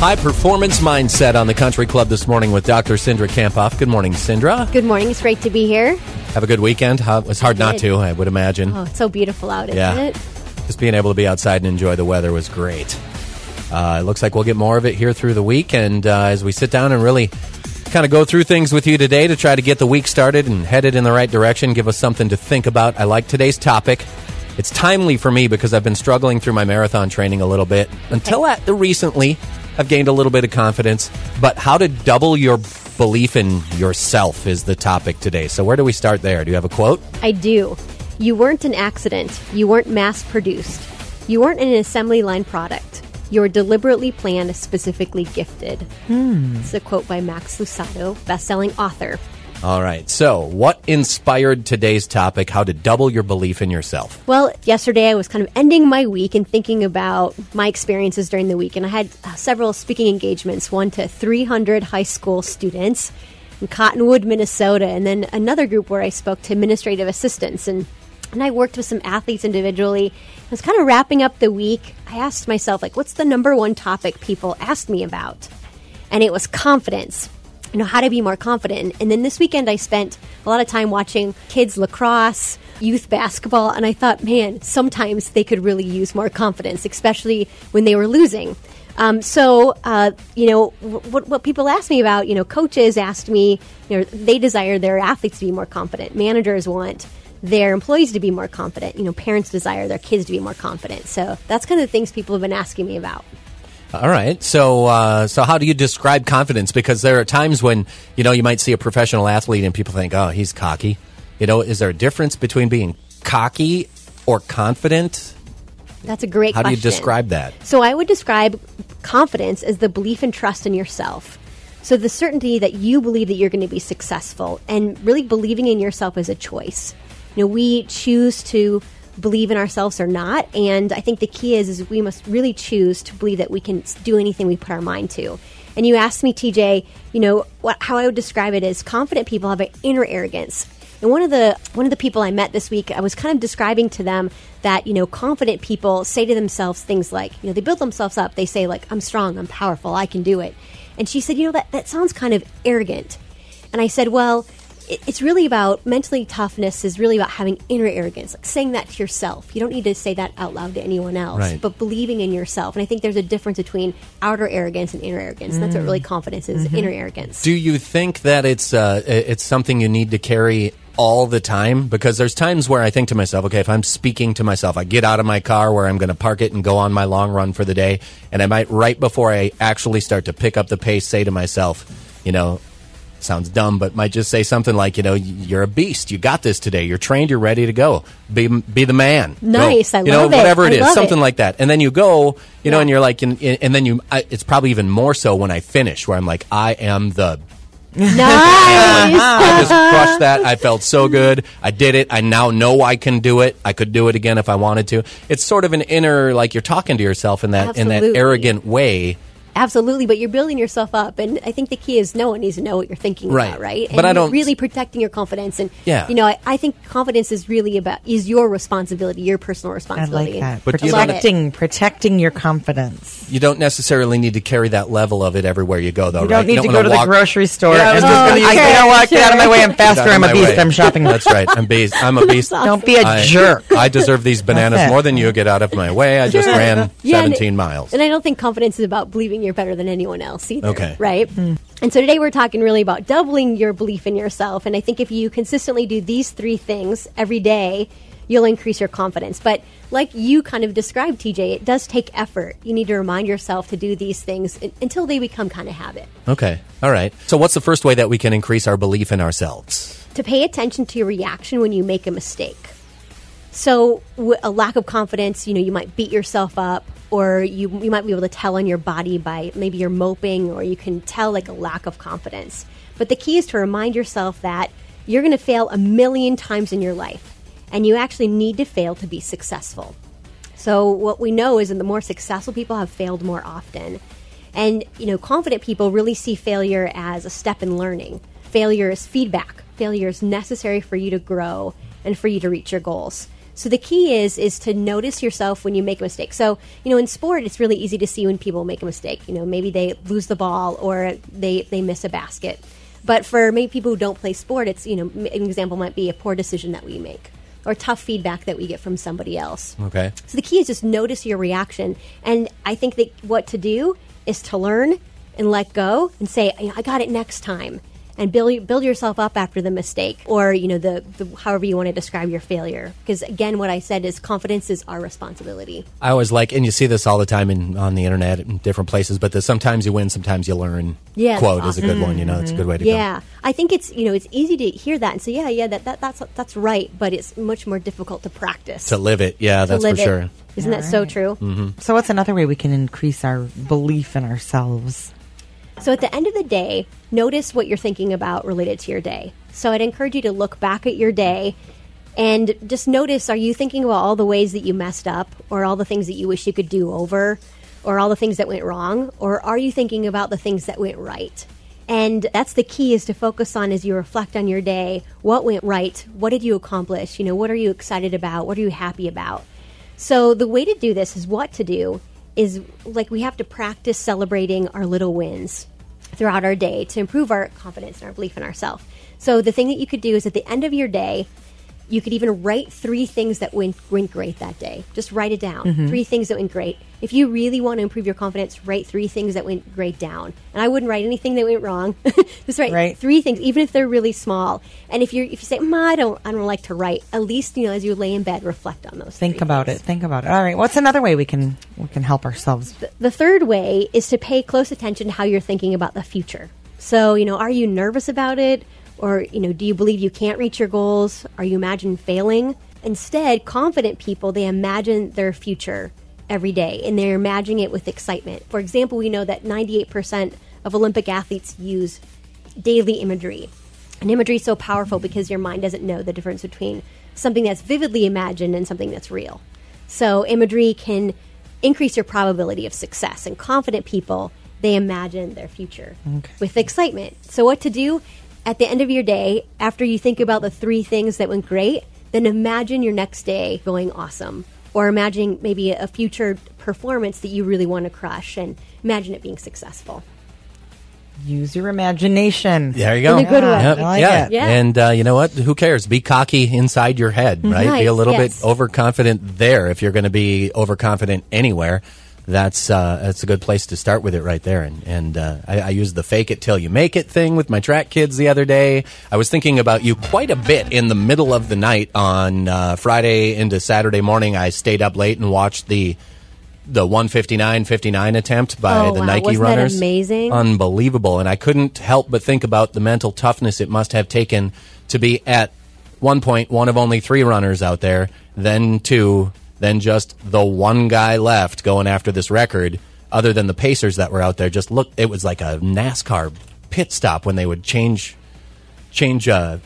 High Performance Mindset on the Country Club this morning with Dr. Cindra Kamphoff. Good morning, Cindra. Good morning. It's great to be here. Have a good weekend. It's hard not to, I would imagine. Oh, it's so beautiful out, isn't Yeah. it? Just being able to be outside and enjoy the weather was great. Uh, it looks like we'll get more of it here through the week. And uh, as we sit down and really kind of go through things with you today to try to get the week started and headed in the right direction, give us something to think about. I like today's topic. It's timely for me because I've been struggling through my marathon training a little bit. Until at the recently, I've gained a little bit of confidence. But how to double your belief in yourself is the topic today. So where do we start there? Do you have a quote? I do. You weren't an accident. You weren't mass produced. You weren't an assembly line product. You were deliberately planned, specifically gifted. Hmm. It's a quote by Max Lucado, best-selling author. All right. So, what inspired today's topic? How to double your belief in yourself? Well, yesterday I was kind of ending my week and thinking about my experiences during the week, and I had uh, several speaking engagements. One to 300 high school students in Cottonwood, Minnesota, and then another group where I spoke to administrative assistants and. And I worked with some athletes individually. I was kind of wrapping up the week. I asked myself, like, what's the number one topic people asked me about? and it was confidence. You know, how to be more confident. And then this weekend, I spent a lot of time watching kids lacrosse, youth basketball, and I thought, man, sometimes they could really use more confidence, especially when they were losing. Um, so, uh, you know, wh- what, what people ask me about, you know, coaches asked me, you know, they desire their athletes to be more confident. Managers want their employees to be more confident. You know, parents desire their kids to be more confident. So that's kind of the things people have been asking me about. All right. So, uh, so how do you describe confidence? Because there are times when you know you might see a professional athlete and people think, "Oh, he's cocky." You know, is there a difference between being cocky or confident? That's a great How do you describe that? So I would describe confidence as the belief and trust in yourself. So the certainty that you believe that you're going to be successful and really believing in yourself as a choice. You know, we choose to believe in ourselves or not, and I think the key is is we must really choose to believe that we can do anything we put our mind to. And you asked me, TJ, you know, what, how I would describe it is confident people have an inner arrogance. And one of the one of the people I met this week, I was kind of describing to them that you know confident people say to themselves things like you know they build themselves up. They say like I'm strong, I'm powerful, I can do it. And she said, you know that that sounds kind of arrogant. And I said, well, it, it's really about mentally toughness. Is really about having inner arrogance, like saying that to yourself. You don't need to say that out loud to anyone else, Right. but believing in yourself. And I think there's a difference between outer arrogance and inner arrogance. And that's what really confidence is: inner arrogance. Do you think that it's uh, it's something you need to carry all the time? Because there's times where I think to myself, okay, if I'm speaking to myself, I get out of my car where I'm going to park it and go on my long run for the day, and I might right before I actually start to pick up the pace say to myself, you know. Sounds dumb, but might just say something like, you know, you're a beast. You got this today. You're trained. You're ready to go. Be be the man. Go. Nice. I you know, love it. whatever it I is, something it. like that. And then you go, you know, and you're like, and, and then you. I, it's probably even more so when I finish, where I'm like, I am the nice. I just crushed that. I felt so good. I did it. I now know I can do it. I could do it again if I wanted to. It's sort of an inner, like you're talking to yourself in that in that arrogant way. Absolutely, but you're building yourself up, and I think the key is no one needs to know what you're thinking Right. about, right? And But I you're don't- really protecting your confidence, and Yeah. you know, I, I think confidence is really about is your responsibility, your personal responsibility. I responsibility. like that. But protecting, protecting your confidence. You don't necessarily need to carry that level of it everywhere you go, though. You right? don't need to wanna go to the grocery store. Yeah, I was and just just gonna I, use you know what? Get out of my way. I'm faster. I'm a beast. way. I'm shopping. That's right. I'm beast. I'm a beast. Don't be a I- jerk. I deserve these bananas more than you. Get out of my way. I just Sure. ran Yeah, and- 17 miles. And I don't think confidence is about believing you're better than anyone else either. Okay. Right? Hmm. And so today we're talking really about doubling your belief in yourself. And I think if you consistently do these three things every day, you'll increase your confidence. But like you kind of described, TJ, it does take effort. You need to remind yourself to do these things until they become kind of habit. Okay. All right. So, what's the first way that we can increase our belief in ourselves? To pay attention to your reaction when you make a mistake. So, w- a lack of confidence, you know, you might beat yourself up, or you, you might be able to tell on your body by maybe you're moping, or you can tell like a lack of confidence. But the key is to remind yourself that you're going to fail a million times in your life, and you actually need to fail to be successful. So, what we know is that the more successful people have failed more often. And, you know, confident people really see failure as a step in learning. Failure is feedback. Failure is necessary for you to grow and for you to reach your goals. So the key is is to notice yourself when you make a mistake. So, you know, in sport it's really easy to see when people make a mistake. You know, maybe they lose the ball or they they miss a basket. But for many people who don't play sport, it's, you know, an example might be a poor decision that we make or tough feedback that we get from somebody else. Okay. So the key is just notice your reaction. And I think that what to do is to learn and let go and say, I got it next time. And build, build yourself up after the mistake or, you know, the, the however you want to describe your failure. Because again, what I said is confidence is our responsibility. I always like, and you see this all the time in, on the internet in different places, but the sometimes you win, sometimes you learn Yeah, quote that's is a good one. You know, it's a mm-hmm. good way to go. Yeah, I think it's you know it's easy to hear that and say yeah yeah that, that that's that's right, but it's much more difficult to practice To live it. Yeah, to that's live for it. sure. Isn't that so true? Mm-hmm. So, what's another way we can increase our belief in ourselves? So at the end of the day, notice what you're thinking about related to your day. So I'd encourage you to look back at your day and just notice are you thinking about all the ways that you messed up or all the things that you wish you could do over or all the things that went wrong or are you thinking about the things that went right? And that's the key is to focus on as you reflect on your day, what went right? What did you accomplish? You know, what are you excited about? What are you happy about? So the way to do this is what to do is like we have to practice celebrating our little wins throughout our day to improve our confidence and our belief in ourselves. So the thing that you could do is at the end of your day, you could even write three things that went, went great that day. Just write it down. Mm-hmm. Three things that went great. If you really want to improve your confidence, write three things that went great down. And I wouldn't write anything that went wrong. Just write Right. three things, even if they're really small. And if you if you say, I don't I don't like to write, at least you know as you lay in bed, reflect on those. Think about things. it. Think about it. All right. What's another way we can we can help ourselves? The third way is to pay close attention to how you're thinking about the future. So, you know, are you nervous about it? Or, you know, do you believe you can't reach your goals? Are you imagine failing? Instead, confident people, they imagine their future every day and they're imagining it with excitement. For example, we know that 98% of Olympic athletes use daily imagery. And imagery is so powerful because your mind doesn't know the difference between something that's vividly imagined and something that's real. So imagery can increase your probability of success. And confident people, they imagine their future with excitement. So what to do at the end of your day, after you think about the three things that went great, then imagine your next day going awesome. Or imagine maybe a future performance that you really want to crush and imagine it being successful. Use your imagination. There you go. In a good way. Yep. I like yeah. it. Yeah. And uh, you know what? Who cares? Be cocky inside your head, right? Be a little yes. bit overconfident there. If you're going to be overconfident anywhere, that's uh, that's a good place to start with it right there. And, and uh, I, I used the fake it till you make it thing with my track kids the other day. I was thinking about you quite a bit in the middle of the night on uh, Friday into Saturday morning. I stayed up late and watched the the 159.59 attempt by Oh, the wow. Nike Wasn't that runners. amazing? Unbelievable. And I couldn't help but think about the mental toughness it must have taken to be at one point one of only three runners out there, then two, then just the one guy left going after this record, other than the Pacers that were out there. Just look, it was like a NASCAR pit stop when they would change change uh,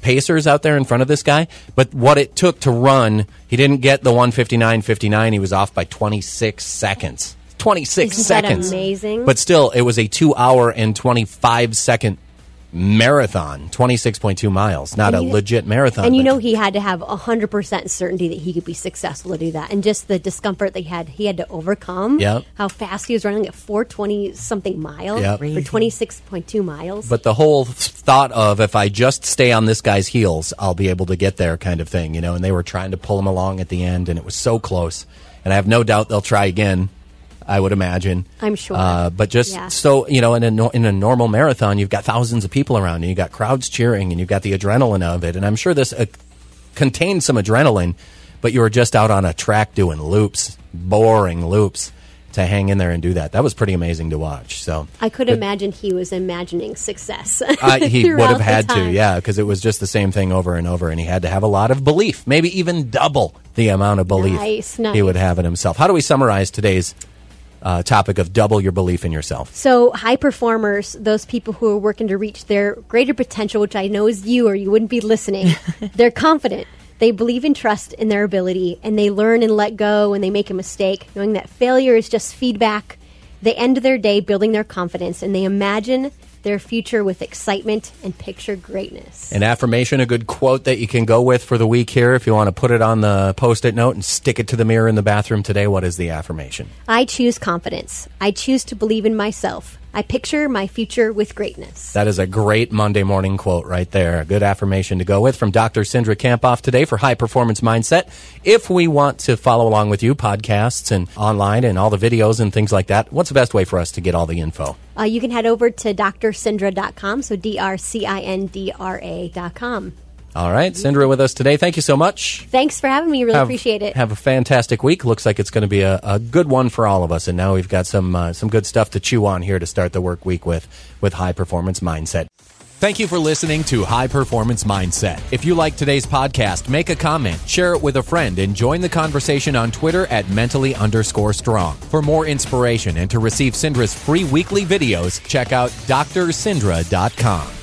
pacers out there in front of this guy. But what it took to run, he didn't get the 159.59. He was off by 26 seconds. 26 Isn't seconds. amazing? But still, it was a two hour and 25 second marathon, 26.2 miles. Not And a you- legit marathon. And you but- know he had to have hundred percent certainty that he could be successful to do that, and just the discomfort that he had he had to overcome. Yep. How fast he was running at four twenty something miles Yep. or twenty six point two miles. But the whole thought of if I just stay on this guy's heels, I'll be able to get there kind of thing, you know, and they were trying to pull him along at the end, and it was so close. And I have no doubt they'll try again, I would imagine. I'm sure. Uh, but just Yeah. so, you know, in a, in a normal marathon, you've got thousands of people around, and you've got crowds cheering, and you've got the adrenaline of it. And I'm sure this uh, contained some adrenaline, but you were just out on a track doing loops, boring loops. to hang in there and do that. That was pretty amazing to watch. So I could But- imagine he was imagining success. uh, he would have had to, yeah, because it was just the same thing over and over, and he had to have a lot of belief, maybe even double the amount of belief Nice, he would have in himself. How do we summarize today's uh, topic of double your belief in yourself? So, high performers, those people who are working to reach their greater potential, which I know is you or you wouldn't be listening, they're confident. They believe and trust in their ability, and they learn and let go when they make a mistake, knowing that failure is just feedback. They end their day building their confidence, and they imagine their future with excitement and picture greatness. An affirmation, a good quote that you can go with for the week here. If you want to put it on the post it note and stick it to the mirror in the bathroom today, what is the affirmation? I choose confidence. I choose to believe in myself. I picture my future with greatness. That is a great Monday morning quote right there. A good affirmation to go with from Dr. Cindra Kamphoff today for High Performance Mindset. If we want to follow along with you, podcasts and online and all the videos and things like that, what's the best way for us to get all the info? Uh, you can head over to drcindra.com, so D R C I N D R A.com. All right, Cindra with us today. Thank you so much. Thanks for having me. Really Have- appreciate it. Have a fantastic week. Looks like it's going to be a, a good one for all of us. And now we've got some uh, some good stuff to chew on here to start the work week with with high performance mindset. Thank you for listening to High Performance Mindset. If you like today's podcast, make a comment, share it with a friend, and join the conversation on Twitter at mentally underscore strong. For more inspiration and to receive Cindra's free weekly videos, check out drcindra.com.